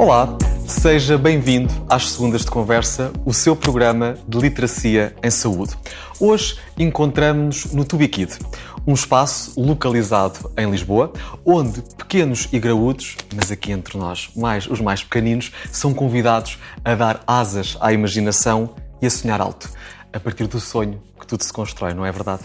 Olá, seja bem-vindo às Segundas de Conversa, o seu programa de literacia em saúde. Hoje encontramos-nos no Tubikid, um espaço localizado em Lisboa, onde pequenos e graúdos, mas aqui entre nós, mais os mais pequeninos, são convidados a dar asas à imaginação e a sonhar alto. A partir do sonho que tudo se constrói, não é verdade?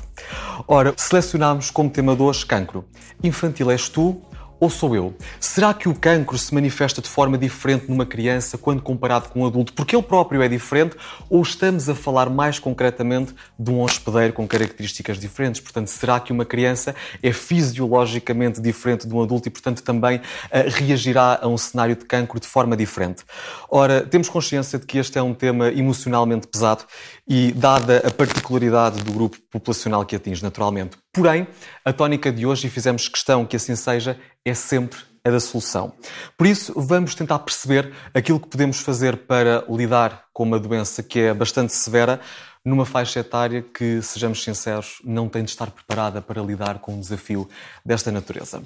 Ora, selecionámos como tema de hoje cancro. Infantil és tu, ou sou eu? Será que o cancro se manifesta de forma diferente numa criança quando comparado com um adulto porque ele próprio é diferente ou estamos a falar mais concretamente de um hospedeiro com características diferentes? Portanto, será que uma criança é fisiologicamente diferente de um adulto e, portanto, também uh, reagirá a um cenário de cancro de forma diferente? Ora, temos consciência de que este é um tema emocionalmente pesado e, dada a particularidade do grupo populacional que atinge, naturalmente. Porém, a tónica de hoje, e fizemos questão que assim seja, é sempre a da solução. Por isso, vamos tentar perceber aquilo que podemos fazer para lidar com uma doença que é bastante severa, numa faixa etária que, sejamos sinceros, não tem de estar preparada para lidar com um desafio desta natureza.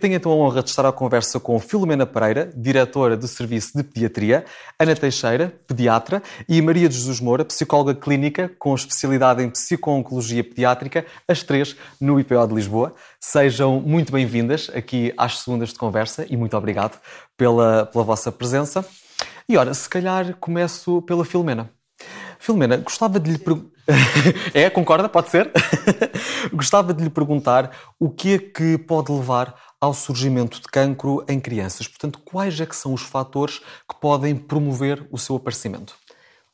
Tenho então a honra de estar à conversa com Filomena Pereira, diretora do Serviço de Pediatria, Ana Teixeira, pediatra, e Maria de Jesus Moura, psicóloga clínica com especialidade em psico-oncologia pediátrica, as três no IPO de Lisboa. Sejam muito bem-vindas aqui às segundas de conversa e muito obrigado pela, pela vossa presença. E ora, se calhar começo pela Filomena. Filomena, gostava de lhe perguntar. é, concorda? Pode ser? gostava de lhe perguntar o que é que pode levar ao surgimento de cancro em crianças. Portanto, quais é que são os fatores que podem promover o seu aparecimento?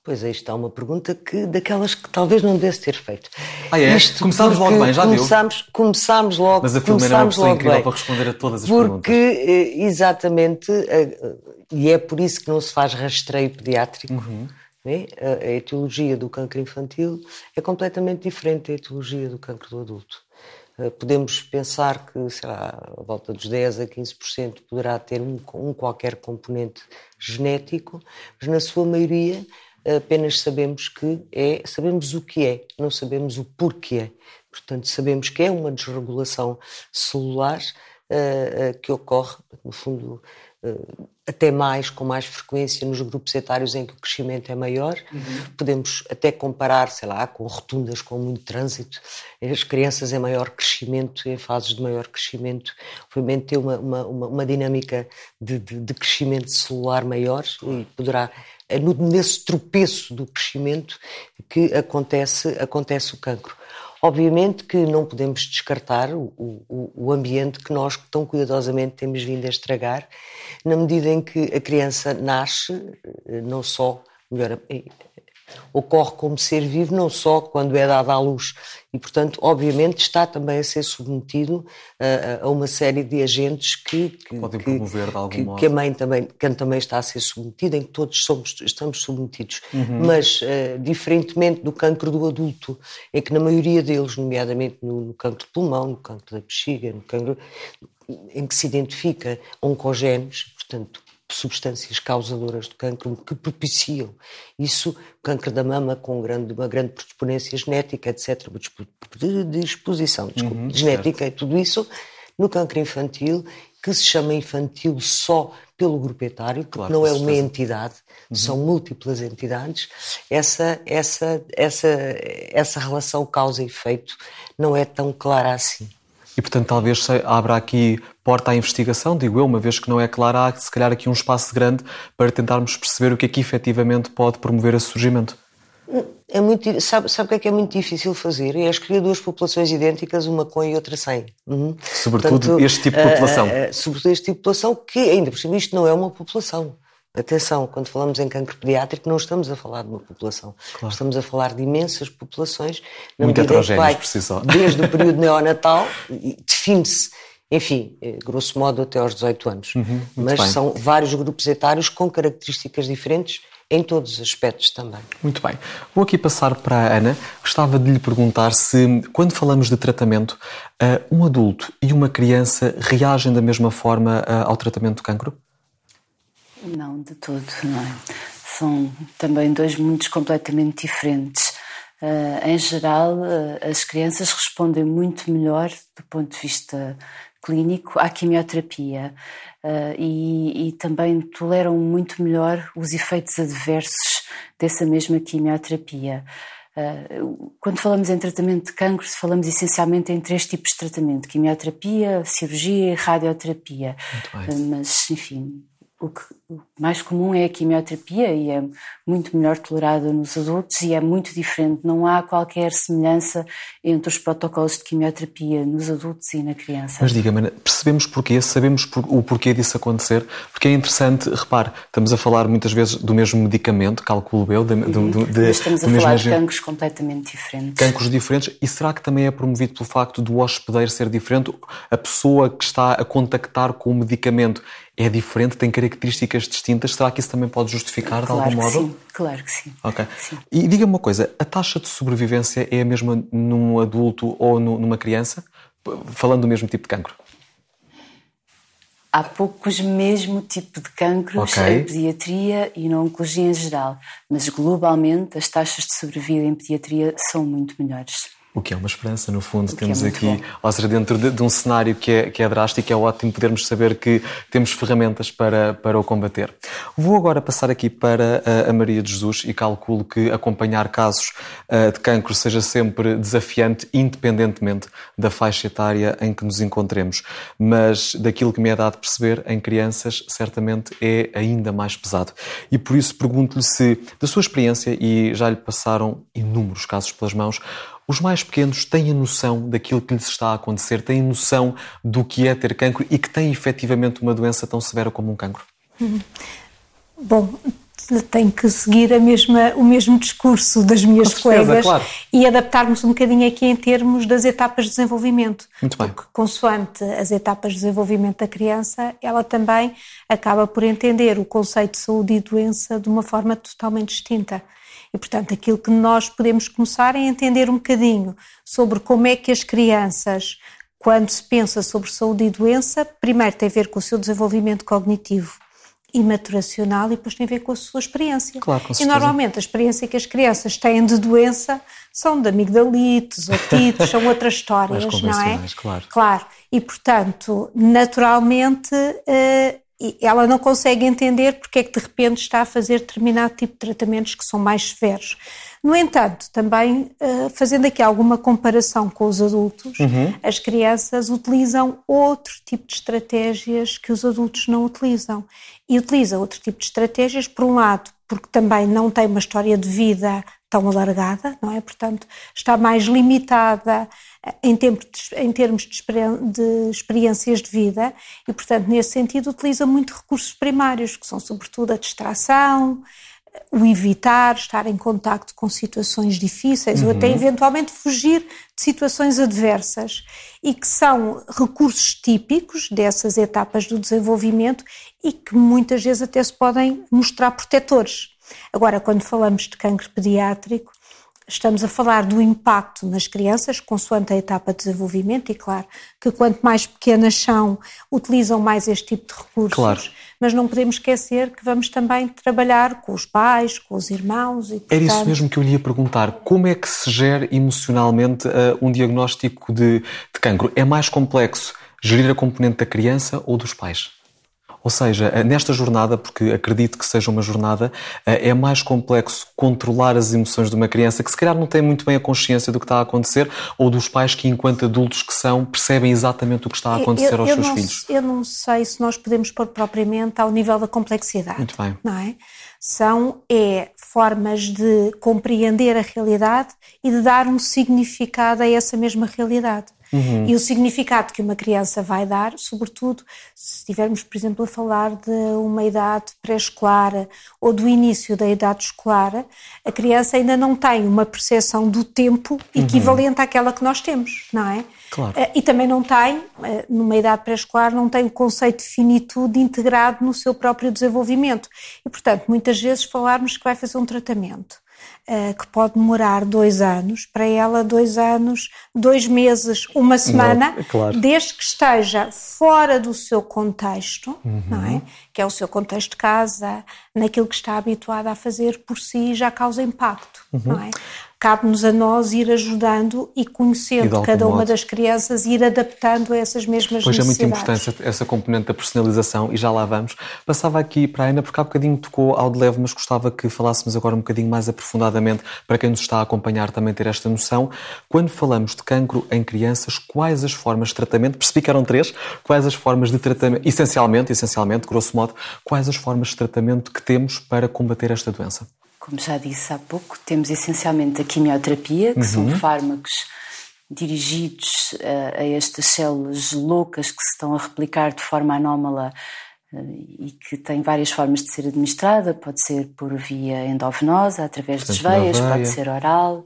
Pois aí está uma pergunta que, daquelas que talvez não devesse ter feito. Ah, é? Isto começámos logo bem, já começámos, deu? Começámos logo Mas a Filomena é uma pessoa incrível bem, para responder a todas as porque, perguntas. Porque, eh, exatamente, eh, e é por isso que não se faz rastreio pediátrico, uhum. Né? a, a etiologia do cancro infantil é completamente diferente da etiologia do cancro do adulto. Eh, podemos pensar que, sei lá, a volta dos 10 a 15% poderá ter um, um qualquer componente genético, mas na sua maioria apenas sabemos que é, sabemos o que é, não sabemos o porquê. Portanto, sabemos que é uma desregulação celular uh, uh, que ocorre, no fundo, até mais, com mais frequência nos grupos etários em que o crescimento é maior. Uhum. Podemos até comparar, sei lá, com rotundas com muito trânsito. As crianças em maior crescimento, em fases de maior crescimento, obviamente ter uma, uma, uma dinâmica de, de, de, crescimento celular maior e poderá, é nesse tropeço do crescimento que acontece, acontece o cancro. Obviamente que não podemos descartar o, o, o, ambiente que nós tão cuidadosamente temos vindo a estragar, na medida em que a criança nasce, eh, não só, melhor, ocorre como ser vivo não só quando é dada à luz e, portanto, obviamente está também a ser submetido a, a uma série de agentes que, que podem promover de algum que, modo. Que a mãe também, que também está a ser submetida, em que todos somos, estamos submetidos. Uhum. Mas, uh, diferentemente do cancro do adulto, em que na maioria deles, nomeadamente no, no cancro de pulmão, no cancro da bexiga, no cancro em que se identifica oncogenes, portanto, substâncias causadoras do cancro que propiciam isso, câncer da mama com grande, uma grande predisponência genética, etc., de exposição desculpa, uhum, genética certo. e tudo isso, no câncer infantil, que se chama infantil só pelo grupo etário, porque claro, não é uma entidade, uhum. são múltiplas entidades, essa, essa, essa, essa relação causa e efeito não é tão clara assim. E, portanto, talvez abra aqui porta à investigação, digo eu, uma vez que não é claro, há se calhar aqui um espaço grande para tentarmos perceber o que é que efetivamente pode promover esse surgimento. É muito, sabe, sabe o que é que é muito difícil fazer? É escolher duas populações idênticas, uma com e outra sem. Uhum. Sobretudo Portanto, este tipo de população. Uh, uh, sobretudo este tipo de população, que ainda por cima isto não é uma população. Atenção, quando falamos em cancro pediátrico, não estamos a falar de uma população. Claro. Estamos a falar de imensas populações. Na Muito. Desde o período neonatal, define-se, enfim, eh, grosso modo até aos 18 anos. Uhum, Mas bem. são vários grupos etários com características diferentes em todos os aspectos também. Muito bem. Vou aqui passar para a Ana. Gostava de lhe perguntar se, quando falamos de tratamento, eh, um adulto e uma criança reagem da mesma forma eh, ao tratamento do cancro? Não, de todo, não é? São também dois mundos completamente diferentes. Uh, em geral, uh, as crianças respondem muito melhor do ponto de vista clínico à quimioterapia uh, e, e, também toleram muito melhor os efeitos adversos dessa mesma quimioterapia. quando falamos em tratamento de cancro, falamos essencialmente em três tipos de tratamento: quimioterapia, cirurgia e radioterapia. mas, enfim, o que mais comum é a quimioterapia e é muito melhor tolerada nos adultos e é muito diferente. Não há qualquer semelhança entre os protocolos de quimioterapia nos adultos e na criança. Mas diga-me, percebemos porquê, sabemos o porquê disso acontecer? Porque é interessante, repare, estamos a falar muitas vezes do mesmo medicamento, calculo eu, de, uhum. de, de, Mas estamos a falar de cancros completamente diferentes. Cancros diferentes, e será que também é promovido pelo facto do hospedeiro ser diferente? A pessoa que está a contactar com o medicamento é diferente, tem características distintas, será que isso também pode justificar claro de algum modo? Sim, claro que sim. Ok. Sim. E diga-me uma coisa, a taxa de sobrevivência é a mesma num adulto ou numa criança? Falando do mesmo tipo de cancro? Há poucos mesmo tipo de cancros okay. em pediatria e na oncologia em geral, mas globalmente as taxas de sobrevida em pediatria são muito melhores. O que é uma esperança, no fundo, é temos é aqui, bom. ou seja, dentro de, de, um cenário que é, que é drástico, é ótimo podermos saber que temos ferramentas para, para o combater. Vou agora passar aqui para a, a Maria de Jesus e calculo que acompanhar casos uh, de cancro seja sempre desafiante, independentemente da faixa etária em que nos encontremos. Mas daquilo que me é dado perceber, em crianças, certamente é ainda mais pesado. E por isso pergunto-lhe se, da sua experiência, e já lhe passaram inúmeros casos pelas mãos, os mais pequenos têm a noção daquilo que lhes está a acontecer, têm noção do que é ter cancro e que têm efetivamente uma doença tão severa como um cancro? Uhum. Bom, tem que seguir a mesma, o mesmo discurso das minhas certeza, colegas claro. e adaptarmos um bocadinho aqui em termos das etapas de desenvolvimento. Muito bem. Porque, consoante as etapas de desenvolvimento da criança, ela também acaba por entender o conceito de saúde e doença de uma forma totalmente distinta. E, portanto, aquilo que nós podemos começar é entender um bocadinho sobre como é que as crianças, quando se pensa sobre saúde e doença, primeiro tem a ver com o seu desenvolvimento cognitivo e maturacional e depois tem a ver com a sua experiência. Claro, com e normalmente a experiência que as crianças têm de doença são de amigdalites, otites, são outras histórias, não é? Claro. claro. E portanto, naturalmente, eh, ela não consegue entender porque é que de repente está a fazer determinado tipo de tratamentos que são mais severos. No entanto, também uh, fazendo aqui alguma comparação com os adultos, uhum. as crianças utilizam outro tipo de estratégias que os adultos não utilizam. E utilizam outro tipo de estratégias, por um lado, porque também não tem uma história de vida tão alargada, não é? Portanto, está mais limitada em, tempo de, em termos de, de, experiências de vida e, portanto, nesse sentido, utiliza muito recursos primários, que são sobretudo a distração, o evitar estar em contacto com situações difíceis uhum. ou até uhum. eventualmente fugir de situações adversas e que são recursos típicos dessas etapas do desenvolvimento e que muitas vezes até se podem mostrar protetores. Agora, quando falamos de cancro pediátrico, estamos a falar do impacto nas crianças, consoante a etapa de desenvolvimento, e claro que quanto mais pequenas são, utilizam mais este tipo de recursos. Claro. Mas não podemos esquecer que vamos também trabalhar com os pais, com os irmãos. E, portanto... Era isso mesmo que eu lhe ia perguntar. Como é que se gera emocionalmente uh, um diagnóstico de, de cancro? É mais complexo gerir a componente da criança ou dos pais? Ou seja, eh, nesta jornada, porque acredito que seja uma jornada, eh, é mais complexo controlar as emoções de uma criança que se calhar não tem muito bem a consciência do que está a acontecer, ou dos pais que, enquanto adultos que são, percebem exatamente o que está a acontecer eu, eu, aos seus não, filhos. Eu não sei se nós podemos pôr propriamente ao nível da complexidade. Muito bem. Não é? São é, formas de compreender a realidade e de dar um significado a essa mesma realidade. Uhum. E o significado que uma criança vai dar, sobretudo se estivermos, por exemplo, a falar de uma idade pré-escolar ou do início da idade escolar, a criança ainda não tem uma percepção do tempo equivalente uhum. àquela que nós temos, não é? Claro. Eh, e também não tem, eh, numa idade pré-escolar, não tem o conceito de finitude integrado no seu próprio desenvolvimento. E, portanto, muitas vezes falarmos que vai fazer um tratamento que pode demorar dois anos, para ela dois anos, dois meses, uma semana, não, claro. desde que esteja fora do seu contexto, uhum. não é? Que é o seu contexto de casa, naquilo que está habituada a fazer por si, já causa impacto, uhum. não é? Cabe-nos a nós ir ajudando e conhecendo e cada uma modo. das crianças e ir adaptando a essas mesmas pois necessidades. Pois é muito importante essa componente da personalização e já lá vamos. Passava aqui para a Ana, porque há bocadinho tocou ao de leve, mas gostava que falássemos agora um bocadinho mais aprofundadamente para quem nos está a acompanhar também ter esta noção. Quando falamos de cancro em crianças, quais as formas de tratamento? Percebi que eram três. Quais as formas de tratamento, essencialmente, essencialmente, grosso modo, quais as formas de tratamento que temos para combater esta doença? Como já disse há pouco, temos essencialmente a quimioterapia, que uhum. são fármacos dirigidos a, a, estas células loucas que se estão a replicar de forma anómala uh, e que têm várias formas de ser administrada. Pode ser por via endovenosa, através Portanto, das veias, pode ser oral.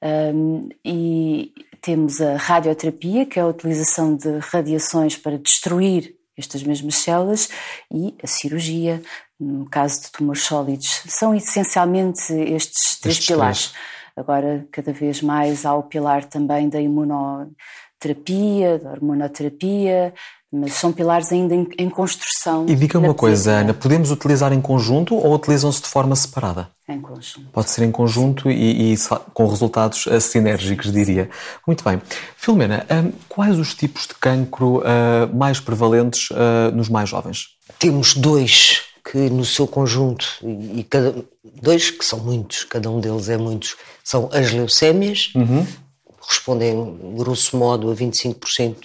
Um, e temos a radioterapia, que é a utilização de radiações para destruir estas mesmas células, e a cirurgia, no caso de tumores sólidos. São essencialmente estes três estes pilares. Três. Agora, cada vez mais há o pilar também da imunoterapia, da hormonoterapia, mas são pilares ainda em, em construção. E diga uma coisa, Ana, podemos utilizar em conjunto ou utilizam-se de forma separada? Em conjunto. Pode ser em conjunto e, e, com resultados uh, sinérgicos, diria. Muito bem. Filomena, um, quais os tipos de cancro uh, mais prevalentes uh, nos mais jovens? Temos dois que no seu conjunto, e, cada, dois que são muitos, cada um deles é muitos, são as leucémias, uhum. correspondem grosso modo a 25%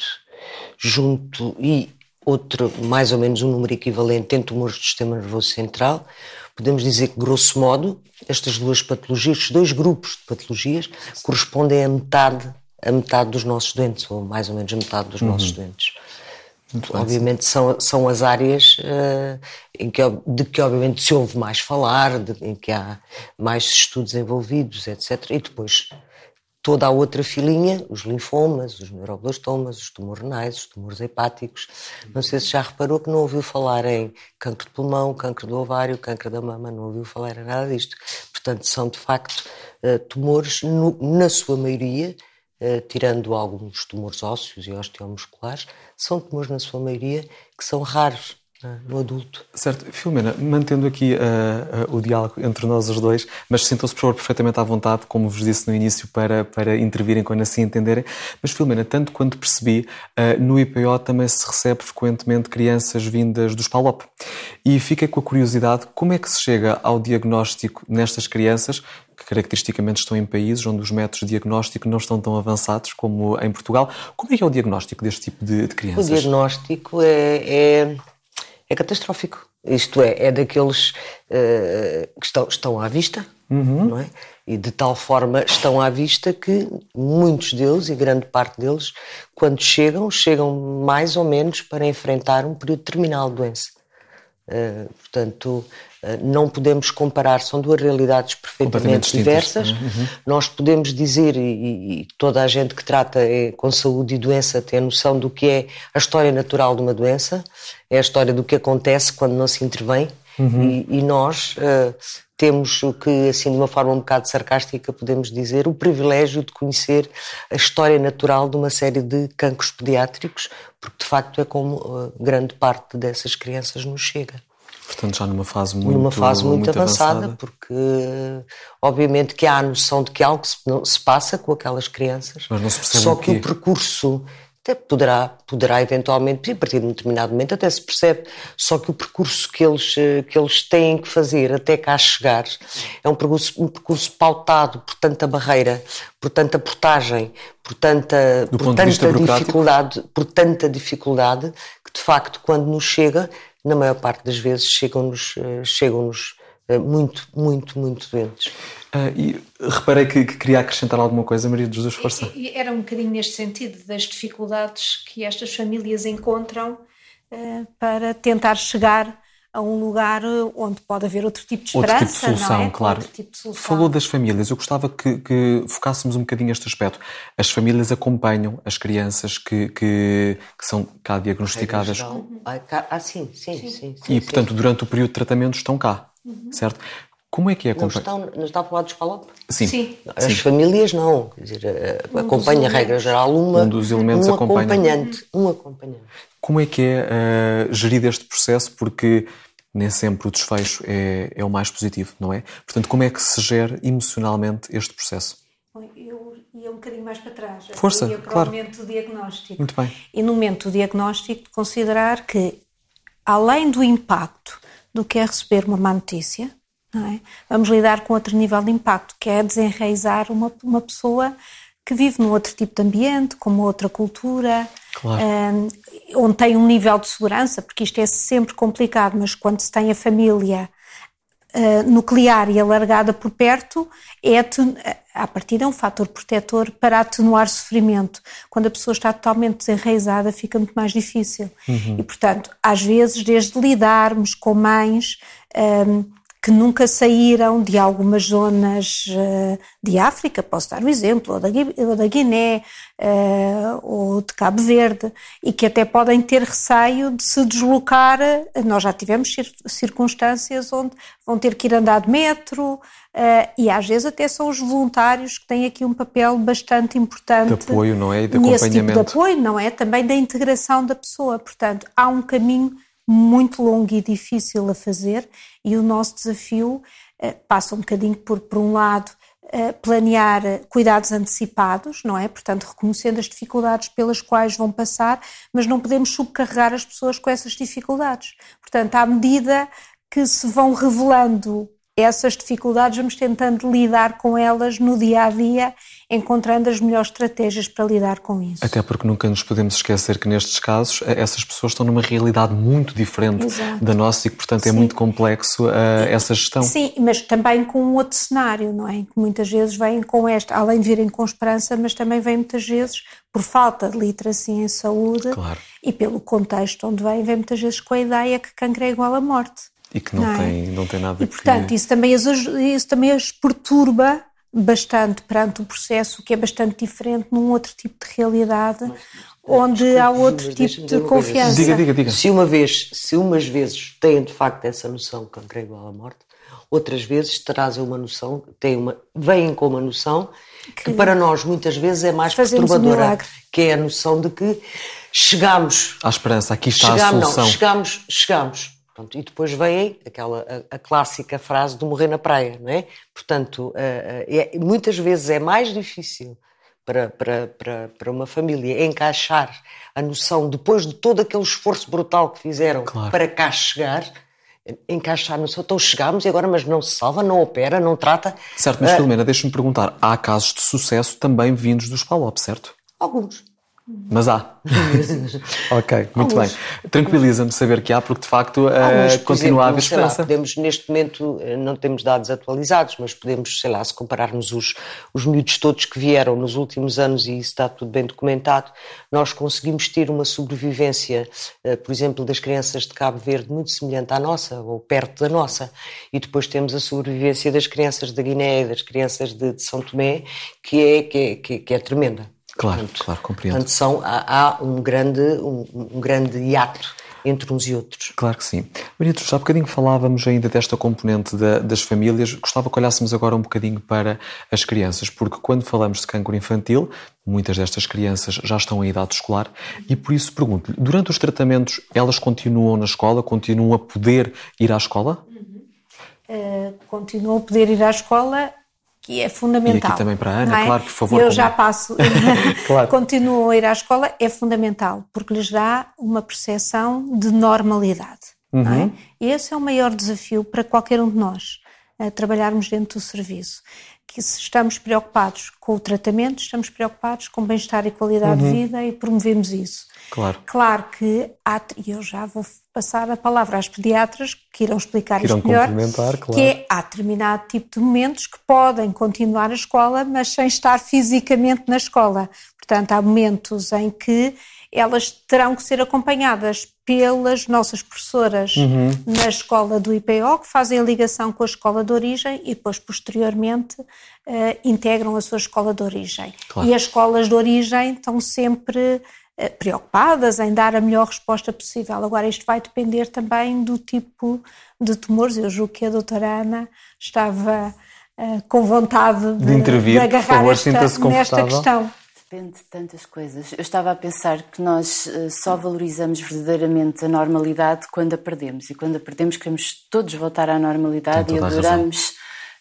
junto e outro, mais ou menos um número equivalente em tumores do sistema nervoso central. Podemos dizer que, grosso modo, estas duas patologias, estes dois grupos de patologias, correspondem a metade, a metade dos nossos doentes, ou mais ou menos a metade dos uhum. nossos doentes. Muito obviamente são, são as áreas uh, em que, de que obviamente se ouve mais falar, de, em que há mais estudos envolvidos, etc. E depois toda a outra filinha, os linfomas, os neuroblastomas, os tumores renais, os tumores hepáticos. Não sei se já reparou que não ouviu falar em cancro de pulmão, cancro do ovário, cancro da mama, não ouviu falar em nada disto. Portanto, são de facto eh, tumores, na sua maioria, eh, tirando alguns tumores ósseos e osteomusculares, são tumores, na sua maioria, que são raros no adulto. Certo. Filomena, mantendo aqui uh, uh, o diálogo entre nós os dois, mas sintam-se, por favor, perfeitamente à vontade, como vos disse no início, para, para intervirem quando assim entenderem. Mas, Filomena, tanto quanto percebi, uh, no IPO também se recebe frequentemente crianças vindas dos PALOP. E fica com a curiosidade, como é que se chega ao diagnóstico nestas crianças, que caracteristicamente estão em países onde os métodos de diagnóstico não estão tão avançados como em Portugal. Como é que é o diagnóstico deste tipo de, de crianças? O diagnóstico é, é é catastrófico. Isto é, é daqueles uh, que estão, estão à vista, uhum. não é? E de tal forma estão à vista que muitos deles, e grande parte deles, quando chegam, chegam mais ou menos para enfrentar um período terminal de doença. Uh, portanto, uh, não podemos comparar, são duas realidades perfeitamente diversas. Uhum. Nós podemos dizer, e, e, toda a gente que trata é, com saúde e doença tem a noção do que é a história natural de uma doença, é a história do que acontece quando não se intervém, uhum. e, e, nós uh, temos o que, assim, de uma forma um bocado sarcástica, podemos dizer, o privilégio de conhecer a história natural de uma série de cancros pediátricos, porque de facto é como uh, grande parte dessas crianças nos chega. Portanto, já numa fase muito Numa fase muito, muito avançada, avançada, porque obviamente que há a noção de que algo se, se passa com aquelas crianças, Mas não se percebe só que o percurso até poderá, poderá eventualmente, a partir de um determinado momento, até se percebe, só que o percurso que eles, eh, que eles têm que fazer até cá chegar é um percurso, um percurso pautado por tanta barreira, por tanta portagem, por tanta, por tanta dificuldade, por tanta dificuldade, que de facto, quando nos chega, na maior parte das vezes, chegam-nos eh, chegam -nos eh, muito, muito, muito doentes. Uh, e reparei que, que, queria acrescentar alguma coisa, Maria de Jesus Força. Era um bocadinho neste sentido, das dificuldades que estas famílias encontram uh, para tentar chegar a um lugar onde pode haver outro tipo de esperança, outro tipo de solução, é? claro. Tipo de solução. Falou das famílias. Eu gostava que, que, focássemos um bocadinho este aspecto. As famílias acompanham as crianças que, que, que são cá diagnosticadas. Ah, sim, sim, sim. sim, sim e, portanto, sim. durante o período de tratamento estão cá, uhum. certo? Como é que é Não estão, não está a falar dos PALOP? Sim. Sim. As Sim. famílias não. Quer dizer, eh, um acompanha a regra geral uma, um dos elementos um acompanha. acompanhante. Um acompanhante. Como é que é uh, gerido este processo? Porque nem sempre o desfecho é, é o mais positivo, não é? Portanto, como é que se gera emocionalmente este processo? Eu ia um bocadinho mais para trás. Força, eu ia para claro. o momento do diagnóstico. Muito bem. E no momento do diagnóstico, considerar que, além do impacto do que é receber uma má notícia, é? vamos lidar com outro nível de impacto, que é desenraizar uma, uma pessoa que vive num outro tipo de ambiente, com uma outra cultura, Claro. um, onde tem um nível de segurança, porque isto é sempre complicado, mas quando se tem a família uh, nuclear e alargada por perto, é a partir é um fator protetor para atenuar sofrimento. Quando a pessoa está totalmente desenraizada, fica muito mais difícil. E, portanto, às vezes, desde lidarmos com mães um, que nunca saíram de algumas zonas uh, de África, posso dar o exemplo, ou da, Guiné, uh, ou de Cabo Verde, e que até podem ter receio de se deslocar. Nós já tivemos cir- circunstâncias onde vão ter que ir andar de metro, uh, e às vezes até são os voluntários que têm aqui um papel bastante importante. De apoio, não é? E de nesse tipo de acompanhamento. apoio, não é? Também da integração da pessoa. Portanto, há um caminho muito longo e difícil a fazer e o nosso desafio eh, passa um bocadinho por, por um lado, eh, planear eh, cuidados antecipados, não é? Portanto, reconhecendo as dificuldades pelas quais vão passar, mas não podemos subcarregar as pessoas com essas dificuldades. Portanto, à medida que se vão revelando essas dificuldades, vamos tentando lidar com elas no dia a dia, encontrando as melhores estratégias para lidar com isso. Até porque nunca nos podemos esquecer que nestes casos eh, essas pessoas estão numa realidade muito diferente Exato. da nossa e que, portanto, é Sim. muito complexo eh, essa gestão. Sim, mas também com um outro cenário, não é? Que muitas vezes vêm com esta, além de virem com esperança, mas também vêm muitas vezes por falta de literacia em saúde Claro. e pelo contexto onde vêm, vêm muitas vezes com a ideia que cancro é igual à morte. E que não, Não é? tem, não tem nada E, portanto, que... isso também, as, isso também as perturba bastante perante o processo, que é bastante diferente num outro tipo de realidade, onde há outro mas tipo de confiança. Diga, diga, diga. Se uma vez, se umas vezes têm de facto essa noção que cancro é igual à morte, outras vezes trazem uma noção, têm uma, vêm com uma noção que, para nós muitas vezes é mais um perturbadora, milagre. que é a noção de que chegamos, Há esperança, aqui está a chegamos, solução. não, chegamos, chegamos. Pronto, e depois vem aquela a, a clássica frase do morrer na praia, não é? Portanto, eh, eh, é- muitas vezes é mais difícil para, para, para, para uma família encaixar a noção, depois de todo aquele esforço brutal que fizeram Claro. para cá chegar, encaixar a noção, então chegámos e agora, mas não se salva, não opera, não trata. Certo, mas Eh, Filomena, deixa-me perguntar, há casos de sucesso também vindos dos PALOP, certo? alguns. Mas há. ok, muito Alguns. bem. Tranquiliza-me saber que há, porque de facto eh, Alguns, por continua a haver sei lá, esperança. podemos, neste momento, eh, não temos dados atualizados, mas podemos, sei lá, se compararmos os, os miúdos todos que vieram nos últimos anos, e isso está tudo bem documentado, nós conseguimos ter uma sobrevivência, eh, por exemplo, das crianças de Cabo Verde muito semelhante à nossa, ou perto da nossa. E depois temos a sobrevivência das crianças da Guiné e das crianças de, de São Tomé, que é, que é, que é- que é tremenda. Claro, claro, compreendo. Portanto, são, há, há um, grande, um, um grande hiato entre uns e outros. Claro que sim. Benito, já há bocadinho falávamos ainda desta componente da- das famílias. Gostava que olhássemos agora um bocadinho para as crianças, porque quando falamos de cancro infantil, muitas destas crianças já estão em idade escolar e por isso pergunto-lhe, durante os tratamentos elas continuam na escola, continuam a poder ir à escola? Uh, continuam a poder ir à escola, que é fundamental. E aqui também para a Ana, é? claro, por favor, Eu já passo. Claro. Continuam a ir à escola, é fundamental, porque lhes dá uma percepção de normalidade. não Uhum. é? E esse é o maior desafio para qualquer um de nós, a trabalharmos dentro do serviço. Que se estamos preocupados com o tratamento, estamos preocupados com bem-estar e qualidade Uhum. de vida e promovemos isso. Claro. Claro que há, e eu já vou passar a palavra às pediatras que irão explicar Que irão isto melhor, claro. que é há determinado tipo de momentos que podem continuar a escola, mas sem estar fisicamente na escola. Portanto, há momentos em que elas terão que ser acompanhadas pelas nossas professoras Uhum. na escola do IPO, que fazem a ligação com a escola de origem e depois, posteriormente, integram a sua escola de origem. Claro. E as escolas de origem estão sempre eh, preocupadas em dar a melhor resposta possível. Agora, isto vai depender também do tipo de tumores. Eu julgo que a doutora Ana estava eh, com vontade de, De intervir, por agarrar favor, esta, nesta questão. Depende de tantas coisas. Eu estava a pensar que nós eh, só valorizamos verdadeiramente a normalidade quando a perdemos. E quando a perdemos, queremos todos voltar à normalidade e adoramos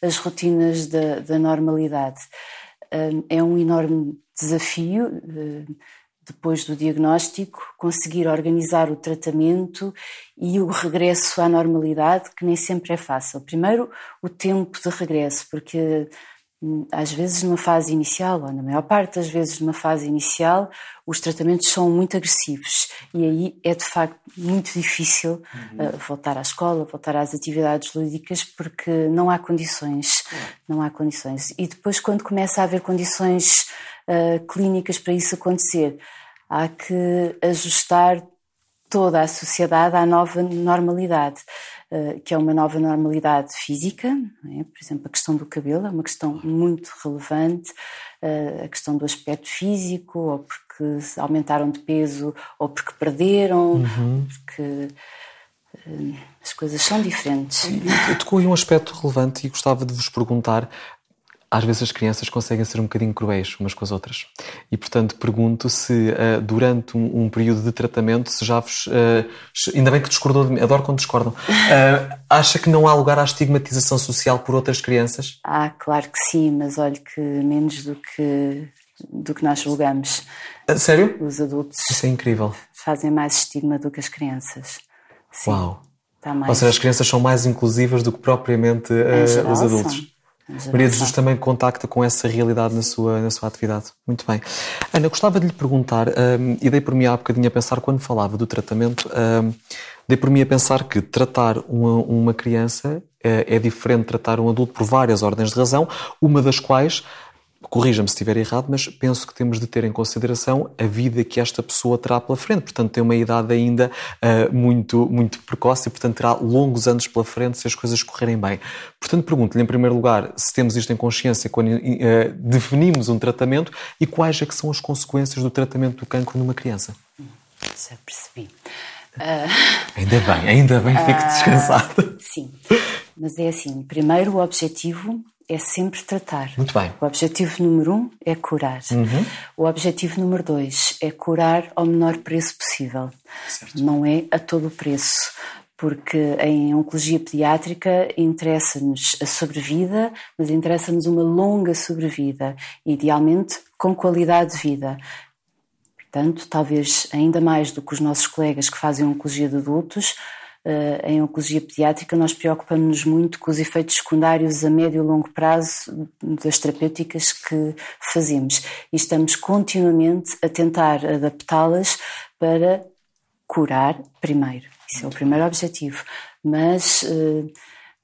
as rotinas da, da normalidade. é um enorme desafio depois do diagnóstico, conseguir organizar o tratamento e o regresso à normalidade, que nem sempre é fácil. Primeiro, o tempo de regresso, porque hum, às vezes numa fase inicial, ou na maior parte das vezes numa fase inicial, os tratamentos são muito agressivos e aí é de facto muito difícil uhum. uh, voltar à escola, voltar às atividades lúdicas porque não há condições, não há condições. E depois quando começa a haver condições uh, clínicas para isso acontecer, há que ajustar toda a sociedade à nova normalidade, que é uma nova normalidade física, é? por exemplo, a questão do cabelo é uma questão muito relevante, uh, a questão do aspecto físico, ou porque aumentaram de peso, ou porque perderam, uhum. porque uh, as coisas são diferentes. Tocou aí um aspecto relevante e gostava de vos perguntar às vezes as crianças conseguem ser um bocadinho cruéis umas com as outras. E, portanto, pergunto se uh, durante um, um, período de tratamento, se já vos. Uh, ainda bem que discordou de mim, adoro quando discordam. Uh, acha que não há lugar à estigmatização social por outras crianças? Ah, claro que sim, mas olha que menos do que, do que nós julgamos. sério? Os adultos. Isso é incrível. Fazem mais estigma do que as crianças. Sim. Uau! Tá Ou seja, as crianças são mais inclusivas do que propriamente os adultos. São. Maria Jesus também contacta com essa realidade na sua, na sua atividade. Muito bem. Ana, gostava de lhe perguntar, um, e dei por mim há bocadinho a pensar, quando falava do tratamento, um, dei por mim a pensar que tratar uma, uma criança é, é diferente de tratar um adulto por várias ordens de razão, uma das quais corrija-me se estiver errado, mas penso que temos de ter em consideração a vida que esta pessoa terá pela frente. Portanto, tem uma idade ainda uh, muito, muito precoce e, portanto, terá longos anos pela frente se as coisas correrem bem. Portanto, pergunto-lhe, em primeiro lugar, se temos isto em consciência quando uh, definimos um tratamento e quais é que são as consequências do tratamento do cancro numa criança. Já percebi. Uh... Ainda bem, ainda bem, fico descansada. Sim, mas é assim, primeiro o objetivo é sempre tratar. Muito bem. O objetivo número um é curar. Uhum. O objetivo número dois é curar ao menor preço possível. Certo. Não é a todo o preço. Porque em oncologia pediátrica interessa-nos a sobrevida, mas interessa-nos uma longa sobrevida, idealmente com qualidade de vida. Portanto, talvez ainda mais do que os nossos colegas que fazem oncologia de adultos, em oncologia pediátrica, nós preocupamos-nos muito com os efeitos secundários a médio e longo prazo das terapêuticas que fazemos e estamos continuamente a tentar adaptá-las para curar primeiro. Isso é o primeiro objetivo. Mas uh,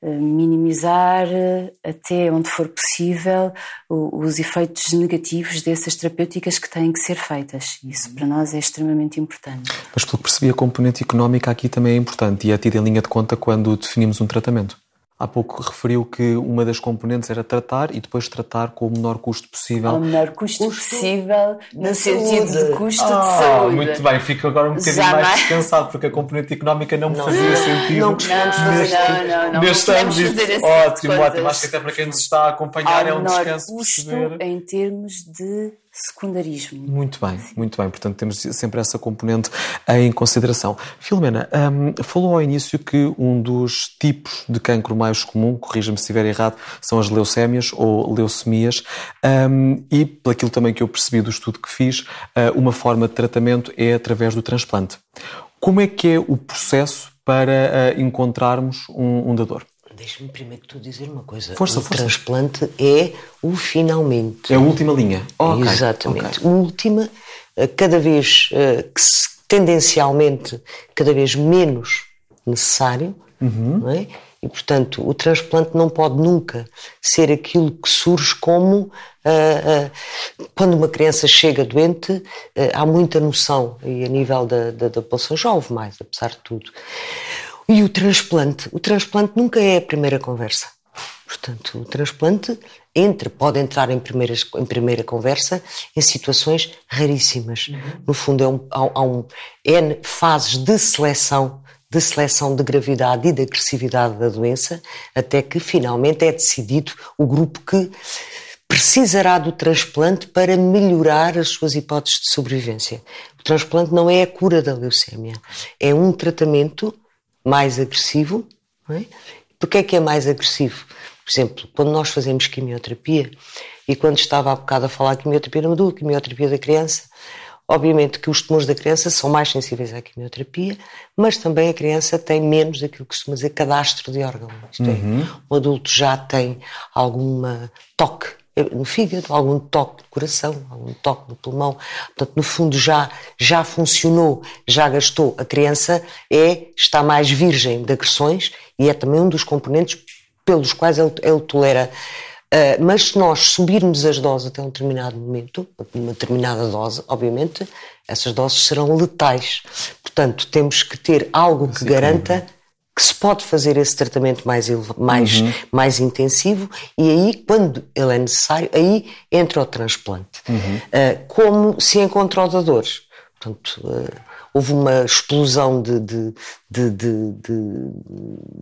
minimizar eh, até onde for possível os efeitos negativos dessas terapêuticas que têm que ser feitas. Isso para nós é extremamente importante. Mas pelo que percebi, a componente económica aqui também é importante e é tida em linha de conta quando definimos um tratamento. Há pouco referiu que uma das componentes era tratar e depois tratar com o menor custo possível. O menor custo, custo possível no sentido de custo ah, de saúde. Muito bem, fico agora um bocadinho mais, mais descansado porque a componente económica não me não, fazia sentido. Não, não, neste, não, não, não. Neste ano assim ótimo, ótimo. Acho que até para quem nos está a acompanhar Há é um descanso. custo perceber. em termos de secundarismo. Muito bem, muito bem. Portanto, temos sempre essa componente em consideração. Filomena, um, falou ao início que um dos tipos de cancro mais comum, corrija-me se estiver errado, são as leucémias ou leucemias. Um, e, pelaquilo também que eu percebi do estudo que fiz, uh, uma forma de tratamento é através do transplante. Como é que é o processo para uh, encontrarmos um, um dador? Deixa-me primeiro que tu dizer uma coisa. Força, o força. transplante é o finalmente. É a última linha. Oh. Exatamente. Okay. Última, eh, cada vez, eh, que tendencialmente, cada vez menos necessário, uhum. não é? E, portanto, o transplante não pode nunca ser aquilo que surge como uh, quando uma criança chega doente, há muita noção, e a nível da, da, da população jovem mais, apesar de tudo. E o transplante? O transplante nunca é a primeira conversa. Portanto, o transplante entra, pode entrar em, primeiras, em primeira conversa em situações raríssimas. Uhum. No fundo, é um, há, há um N fases de seleção, de seleção de gravidade e de agressividade da doença, até que finalmente é decidido o grupo que precisará do transplante para melhorar as suas hipóteses de sobrevivência. O transplante não é a cura da leucémia, é um tratamento mais agressivo. Não é? Porquê é que é mais agressivo? Por exemplo, quando nós fazemos quimioterapia, E quando estava há bocado a falar de quimioterapia no adulto, quimioterapia da criança, obviamente que os tumores da criança são mais sensíveis à quimioterapia, mas também a criança tem menos daquilo que costuma dizer cadastro de órgão. Isto uhum. é, o adulto já tem alguma toque no fígado, algum toque no coração, algum toque no pulmão. Portanto, no fundo já já funcionou, já gastou. A criança é está mais virgem de agressões e é também um dos componentes pelos quais ele, ele tolera. Uh, mas se nós subirmos as doses até um determinado momento, uma determinada dose, obviamente, essas doses serão letais. Portanto, temos que ter algo que garanta que se pode fazer esse tratamento mais, mais, uhum. mais intensivo e aí, quando ele é necessário, aí entra o transplante. Uhum. Uh, como se encontra o dadores. Portanto, uh, houve uma explosão de, de, de, de,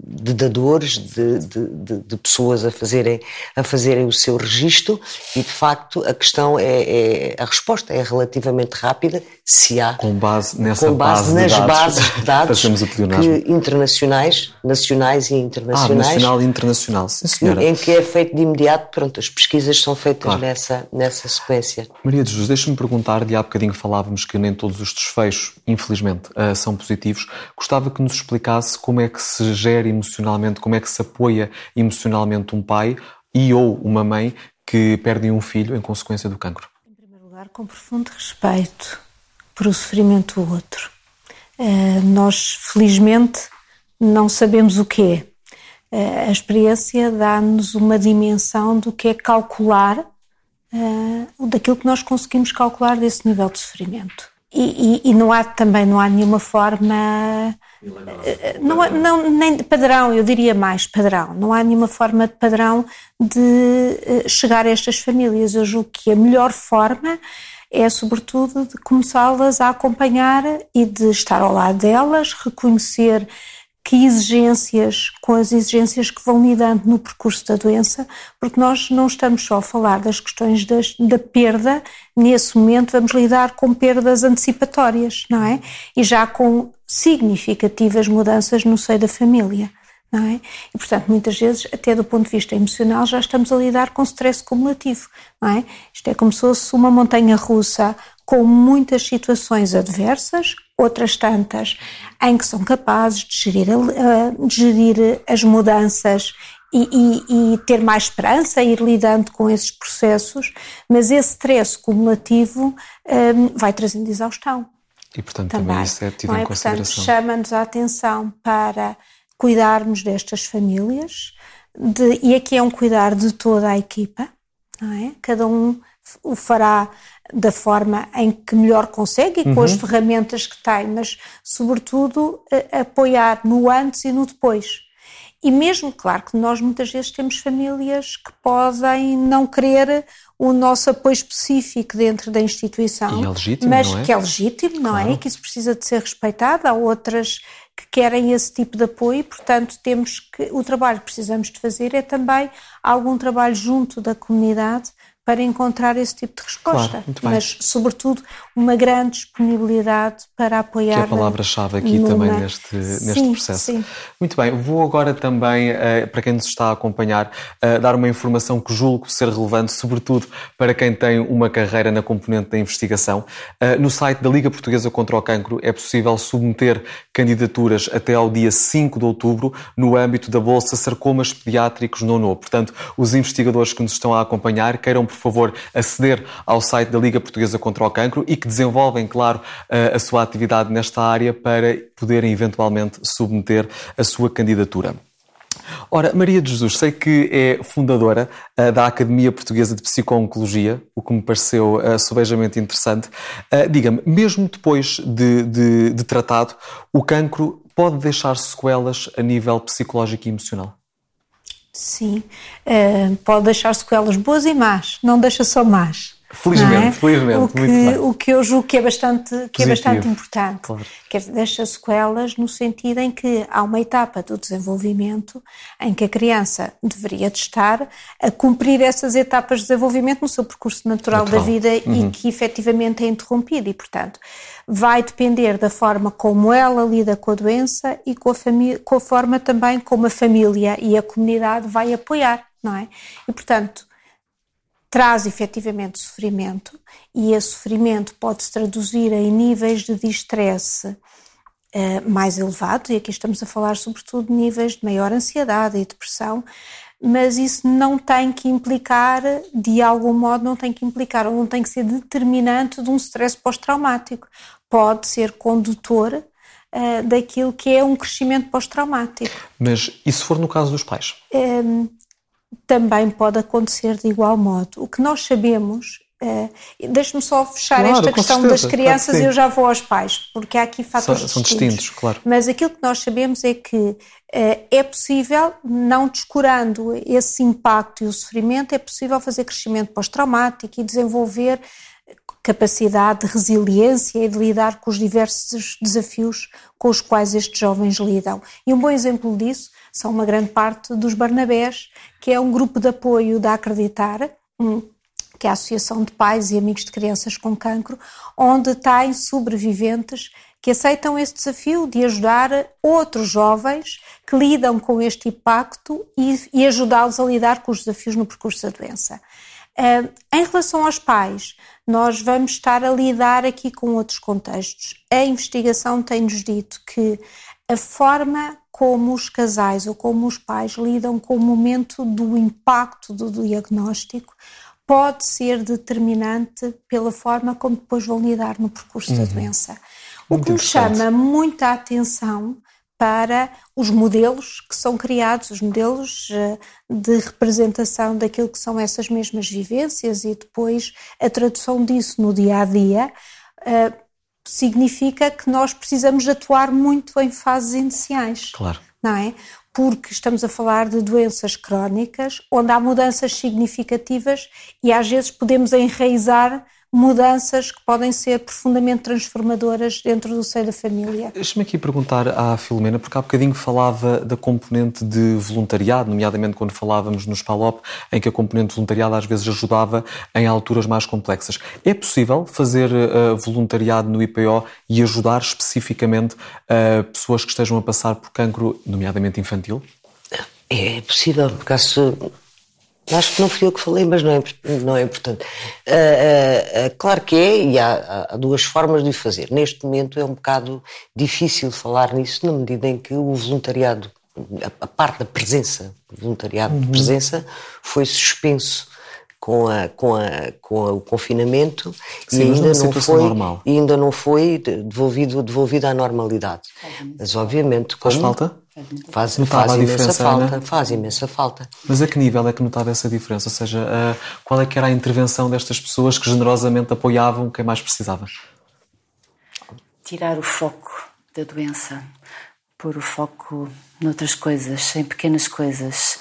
de dadores, de, de, de, pessoas a fazerem, a fazerem o seu registro e, de facto, a questão é, é a resposta é relativamente rápida se há... Com base nessa com base, base nas de dados, bases de dados que, internacionais, nacionais e internacionais. Ah, nacional e internacional, sim senhora. Em que é feito de imediato, pronto, as pesquisas são feitas claro. nessa, nessa sequência. Maria de Jesus, deixa-me perguntar, de há bocadinho falávamos que nem todos os desfechos, infelizmente, eh, são positivos. Gostava que nos explicasse como é que se gera emocionalmente, como é que se apoia emocionalmente um pai e ou uma mãe que perdem um filho em consequência do cancro. Em primeiro lugar, com profundo respeito por o sofrimento do outro. Uh, nós, felizmente, não sabemos o que é. Uh, a experiência dá-nos uma dimensão do que é calcular uh, daquilo que nós conseguimos calcular desse nível de sofrimento. E, e, e, não há também não há nenhuma forma não, não nem padrão eu diria mais padrão. Não há nenhuma forma de padrão de eh, chegar a estas famílias. Eu julgo que a melhor forma é sobretudo de começá-las a acompanhar e de estar ao lado delas reconhecer que exigências, com as exigências que vão lidando no percurso da doença, porque nós não estamos só a falar das questões das, da perda, nesse momento vamos lidar com perdas antecipatórias, não é? E já com significativas mudanças no seio da família. Não é? E, portanto, muitas vezes, até do ponto de vista emocional, já estamos a lidar com stress cumulativo. É? Isto é como se fosse uma montanha russa com muitas situações adversas, outras tantas em que são capazes de gerir, uh, de gerir as mudanças e, e, e, ter mais esperança, ir lidando com esses processos, mas esse stress cumulativo um, vai trazendo exaustão. E, portanto, também, também isso é tido é? em consideração. Portanto, chama-nos a atenção para cuidarmos destas famílias, de, e aqui é um cuidar de toda a equipa, não é? Cada um o fará da forma em que melhor consegue e com uhum. as ferramentas que tem, mas, sobretudo, apoiar no antes e no depois. E mesmo, claro, que nós muitas vezes temos famílias que podem não querer o nosso apoio específico dentro da instituição, e é legítimo, mas não é? que é legítimo, não é? claro. é? Que isso precisa de ser respeitado. Há outras que querem esse tipo de apoio, portanto, temos que o trabalho que precisamos de fazer é também algum trabalho junto da comunidade para encontrar esse tipo de resposta. Claro, mas, sobretudo, uma grande disponibilidade para apoiar. Que é a palavra-chave aqui numa... também neste, neste sim, processo. Sim. Muito bem, vou agora também, uh, para quem nos está a acompanhar, uh, dar uma informação que julgo ser relevante, sobretudo para quem tem uma carreira na componente da investigação. Uh, no site da Liga Portuguesa contra o Cancro é possível submeter candidaturas até ao dia 5 de outubro no âmbito da Bolsa Sarcomas Pediátricos Nono. Portanto, os investigadores que nos estão a acompanhar queiram por favor, aceder ao site da Liga Portuguesa contra o Cancro e que desenvolvem, claro, a sua atividade nesta área para poderem eventualmente submeter a sua candidatura. Ora, Maria de Jesus, sei que é fundadora uh, da Academia Portuguesa de Psico-Oncologia, o que me pareceu uh, subejamente interessante. Uh, Diga-me, mesmo depois de, de, de, tratado, o cancro pode deixar sequelas a nível psicológico e emocional? Sim, uh, pode deixar sequelas boas e más, não deixa só más. Felizmente, é? felizmente. O que, o que eu julgo que é bastante, que é bastante importante. Claro. Dizer, deixa sequelas no sentido em que há uma etapa do desenvolvimento em que a criança deveria de estar a cumprir essas etapas de desenvolvimento no seu percurso natural, natural. da vida uhum. e que efetivamente é interrompido. E, portanto, vai depender da forma como ela lida com a doença e com a, com a forma também como a família e a comunidade vai apoiar, não é? E, portanto, traz efetivamente sofrimento e esse sofrimento pode se traduzir em níveis de distress uh, mais elevados, e aqui estamos a falar sobretudo de níveis de maior ansiedade e depressão, mas isso não tem que implicar, de algum modo, não tem que implicar ou não tem que ser determinante de um stress pós-traumático. Pode ser condutor uh, daquilo que é um crescimento pós-traumático. Mas e se for no caso dos pais? Um, ehm, também pode acontecer de igual modo. O que nós sabemos Uh, Deixe-me só fechar claro, esta questão certeza, das crianças claro e eu já vou aos pais, porque há aqui fatores são, são distintos. distintos. claro. Mas aquilo que nós sabemos é que uh, é possível, não descurando esse impacto e o sofrimento, é possível fazer crescimento pós-traumático e desenvolver capacidade de resiliência e de lidar com os diversos desafios com os quais estes jovens lidam. E um bom exemplo disso são uma grande parte dos Barnabés, que é um grupo de apoio da Acreditar, que é a Associação de Pais e Amigos de Crianças com Cancro, onde têm sobreviventes que aceitam esse desafio de ajudar outros jovens que lidam com este impacto e, e ajudá-los a lidar com os desafios no percurso da doença. Em relação aos pais, nós vamos estar a lidar aqui com outros contextos. A investigação tem-nos dito que a forma como os casais ou como os pais lidam com o momento do impacto do diagnóstico pode ser determinante pela forma como depois vão lidar no percurso uhum. da doença. O que me chama muita atenção para os modelos que são criados, os modelos eh, de representação daquilo que são essas mesmas vivências e depois a tradução disso no dia a dia, eh, significa que nós precisamos atuar muito em fases iniciais. Claro. Não é? porque estamos a falar de doenças crónicas, onde há mudanças significativas e às vezes podemos enraizar mudanças que podem ser profundamente transformadoras dentro do seio da família. Deixa-me aqui perguntar à Filomena, porque há bocadinho falava da componente de voluntariado, nomeadamente quando falávamos no SPALOP, em que a componente de voluntariado às vezes ajudava em alturas mais complexas. É possível fazer uh, voluntariado no IPO e ajudar especificamente uh, pessoas que estejam a passar por cancro, nomeadamente infantil? É possível, porque acaso Acho que não fui eu que falei, mas não é, não é importante. Uh, uh, uh, claro que é, e há, há, duas formas de o fazer. Neste momento é um bocado difícil falar nisso, na medida em que o voluntariado, a, a parte da presença, voluntariado uhum. de presença, foi suspenso com, a, com, a, com o confinamento Sim, e ainda não foi normal. ainda não foi devolvido, devolvido à normalidade. Mas obviamente como, faz falta? Faz, faz imensa falta, faz imensa falta. Mas a que nível é que notava essa diferença? Ou seja, uh, qual é que era a intervenção destas pessoas que generosamente apoiavam quem mais precisava? Tirar o foco da doença, pôr o foco noutras coisas, em pequenas coisas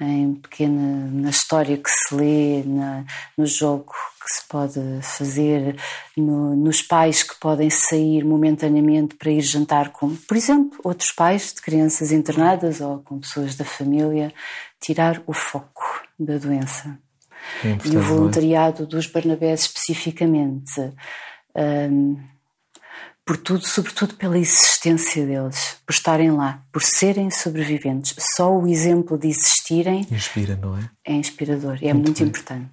em pequena na história que se lê, na, no jogo que se pode fazer, no, nos pais que podem sair momentaneamente para ir jantar com, por exemplo, outros pais de crianças internadas ou com pessoas da família, tirar o foco da doença. É e o é? voluntariado dos Barnabés especificamente. Um, por tudo, sobretudo pela existência deles, por estarem lá, por serem sobreviventes. Só o exemplo de existirem inspira, não é? É inspirador e é muito, muito importante.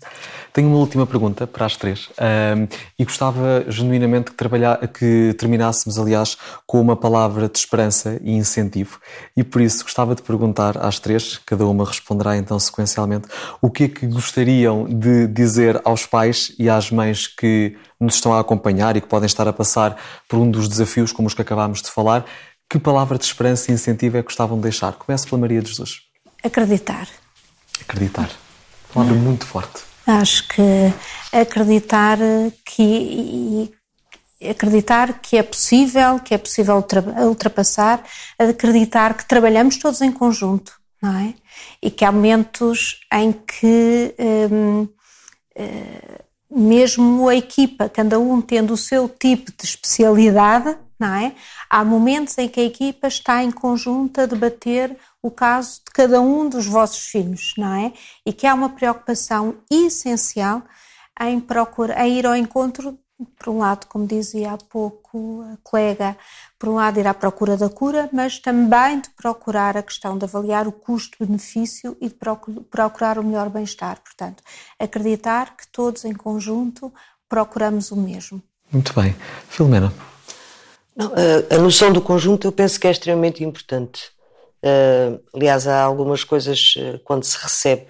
Tenho uma última pergunta para as três um, e gostava genuinamente que, trabalhar, que terminássemos, aliás, com uma palavra de esperança e incentivo. E por isso gostava de perguntar às três, cada uma responderá então sequencialmente, o que é que gostariam de dizer aos pais e às mães que nos estão a acompanhar e que podem estar a passar por um dos desafios como os que acabámos de falar, que palavra de esperança e incentivo é que gostavam de deixar? Começo pela Maria de Jesus. Acreditar. Acreditar. Palavra muito forte. Acho que acreditar que acreditar que é possível, que é possível ultrapassar, acreditar que trabalhamos todos em conjunto, não é? E que há momentos em que hum, hum, mesmo a equipa, cada um tendo o seu tipo de especialidade, não é? Há momentos em que a equipa está em conjunto a debater o caso de cada um dos vossos filhos, não é? E que há uma preocupação essencial em procurar, em ir ao encontro por um lado, como dizia há pouco a colega, por um lado ir à procura da cura, mas também de procurar a questão de avaliar o custo-benefício e de procurar o melhor bem-estar. Portanto, acreditar que todos em conjunto procuramos o mesmo. Muito bem. Filomena. Não, a, noção do conjunto eu penso que é extremamente importante. Uh, aliás, há algumas coisas uh, quando se recebe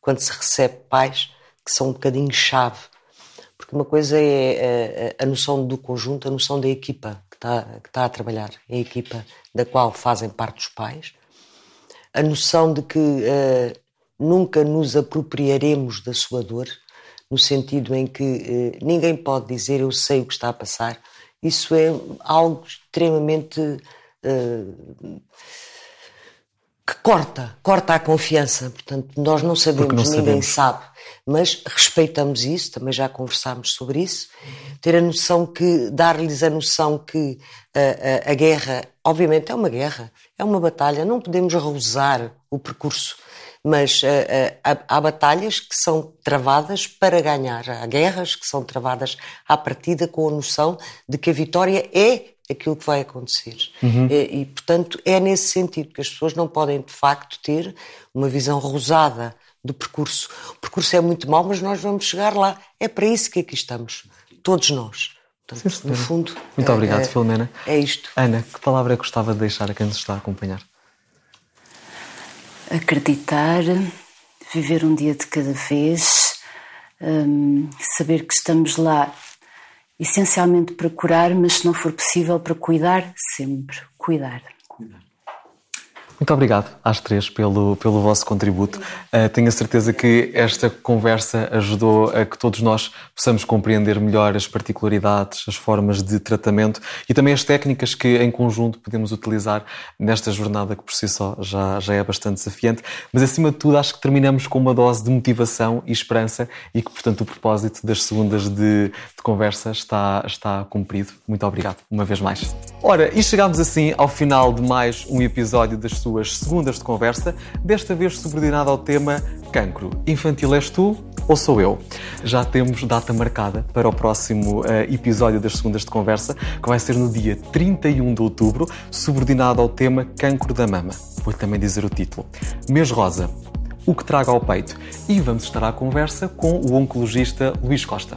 quando se recebe pais que são um bocadinho chave porque uma coisa é a, a, noção do conjunto, a noção da equipa que está, que está a trabalhar, a equipa da qual fazem parte os pais, a noção de que uh, nunca nos apropriaremos da sua dor, no sentido em que uh, ninguém pode dizer eu sei o que está a passar. Isso é algo extremamente. Uh, que corta, corta a confiança. Portanto, nós não sabemos, não ninguém sabemos. sabe mas respeitamos isso, também já conversámos sobre isso. Ter a noção que, dar-lhes a noção que a, a, a, guerra, obviamente é uma guerra, é uma batalha, não podemos reusar o percurso, mas a, há batalhas que são travadas para ganhar, há guerras que são travadas à partida com a noção de que a vitória é aquilo que vai acontecer. Uhum. E, e, portanto, é nesse sentido que as pessoas não podem, de facto, ter uma visão rosada do percurso. O percurso é muito mau, mas nós vamos chegar lá. É para isso que aqui estamos, todos nós. Portanto, Sim, no fundo. Muito é, obrigado, é, Filomena. É isto. Ana, que palavra gostava de deixar a quem nos está a acompanhar? Acreditar, viver um dia de cada vez, hum, saber que estamos lá essencialmente para curar, mas se não for possível, para cuidar, sempre cuidar. Muito obrigado às três pelo, pelo vosso contributo. Uh, tenho a certeza que esta conversa ajudou a que todos nós possamos compreender melhor as particularidades, as formas de tratamento e também as técnicas que em conjunto podemos utilizar nesta jornada que por si só já, já é bastante desafiante. Mas acima de tudo, acho que terminamos com uma dose de motivação e esperança e que, portanto, o propósito das segundas de, de conversa está, está cumprido. Muito obrigado, uma vez mais. Ora, e chegamos assim ao final de mais um episódio das suas suas segundas de conversa, desta vez subordinada ao tema Cancro. Infantil és tu ou sou eu? Já temos data marcada para o próximo uh, episódio das segundas de conversa, que vai ser no dia 31 de outubro, subordinado ao tema Cancro da Mama. Vou também dizer o título. Mês Rosa, o que traga ao peito. E vamos estar à conversa com o oncologista Luís Costa.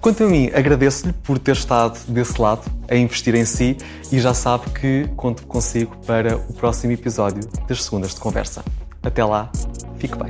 Quanto a mim, agradeço-lhe por ter estado desse lado, a investir em si e já sabe que conto consigo para o próximo episódio das Segundas de Conversa. Até lá, fique bem.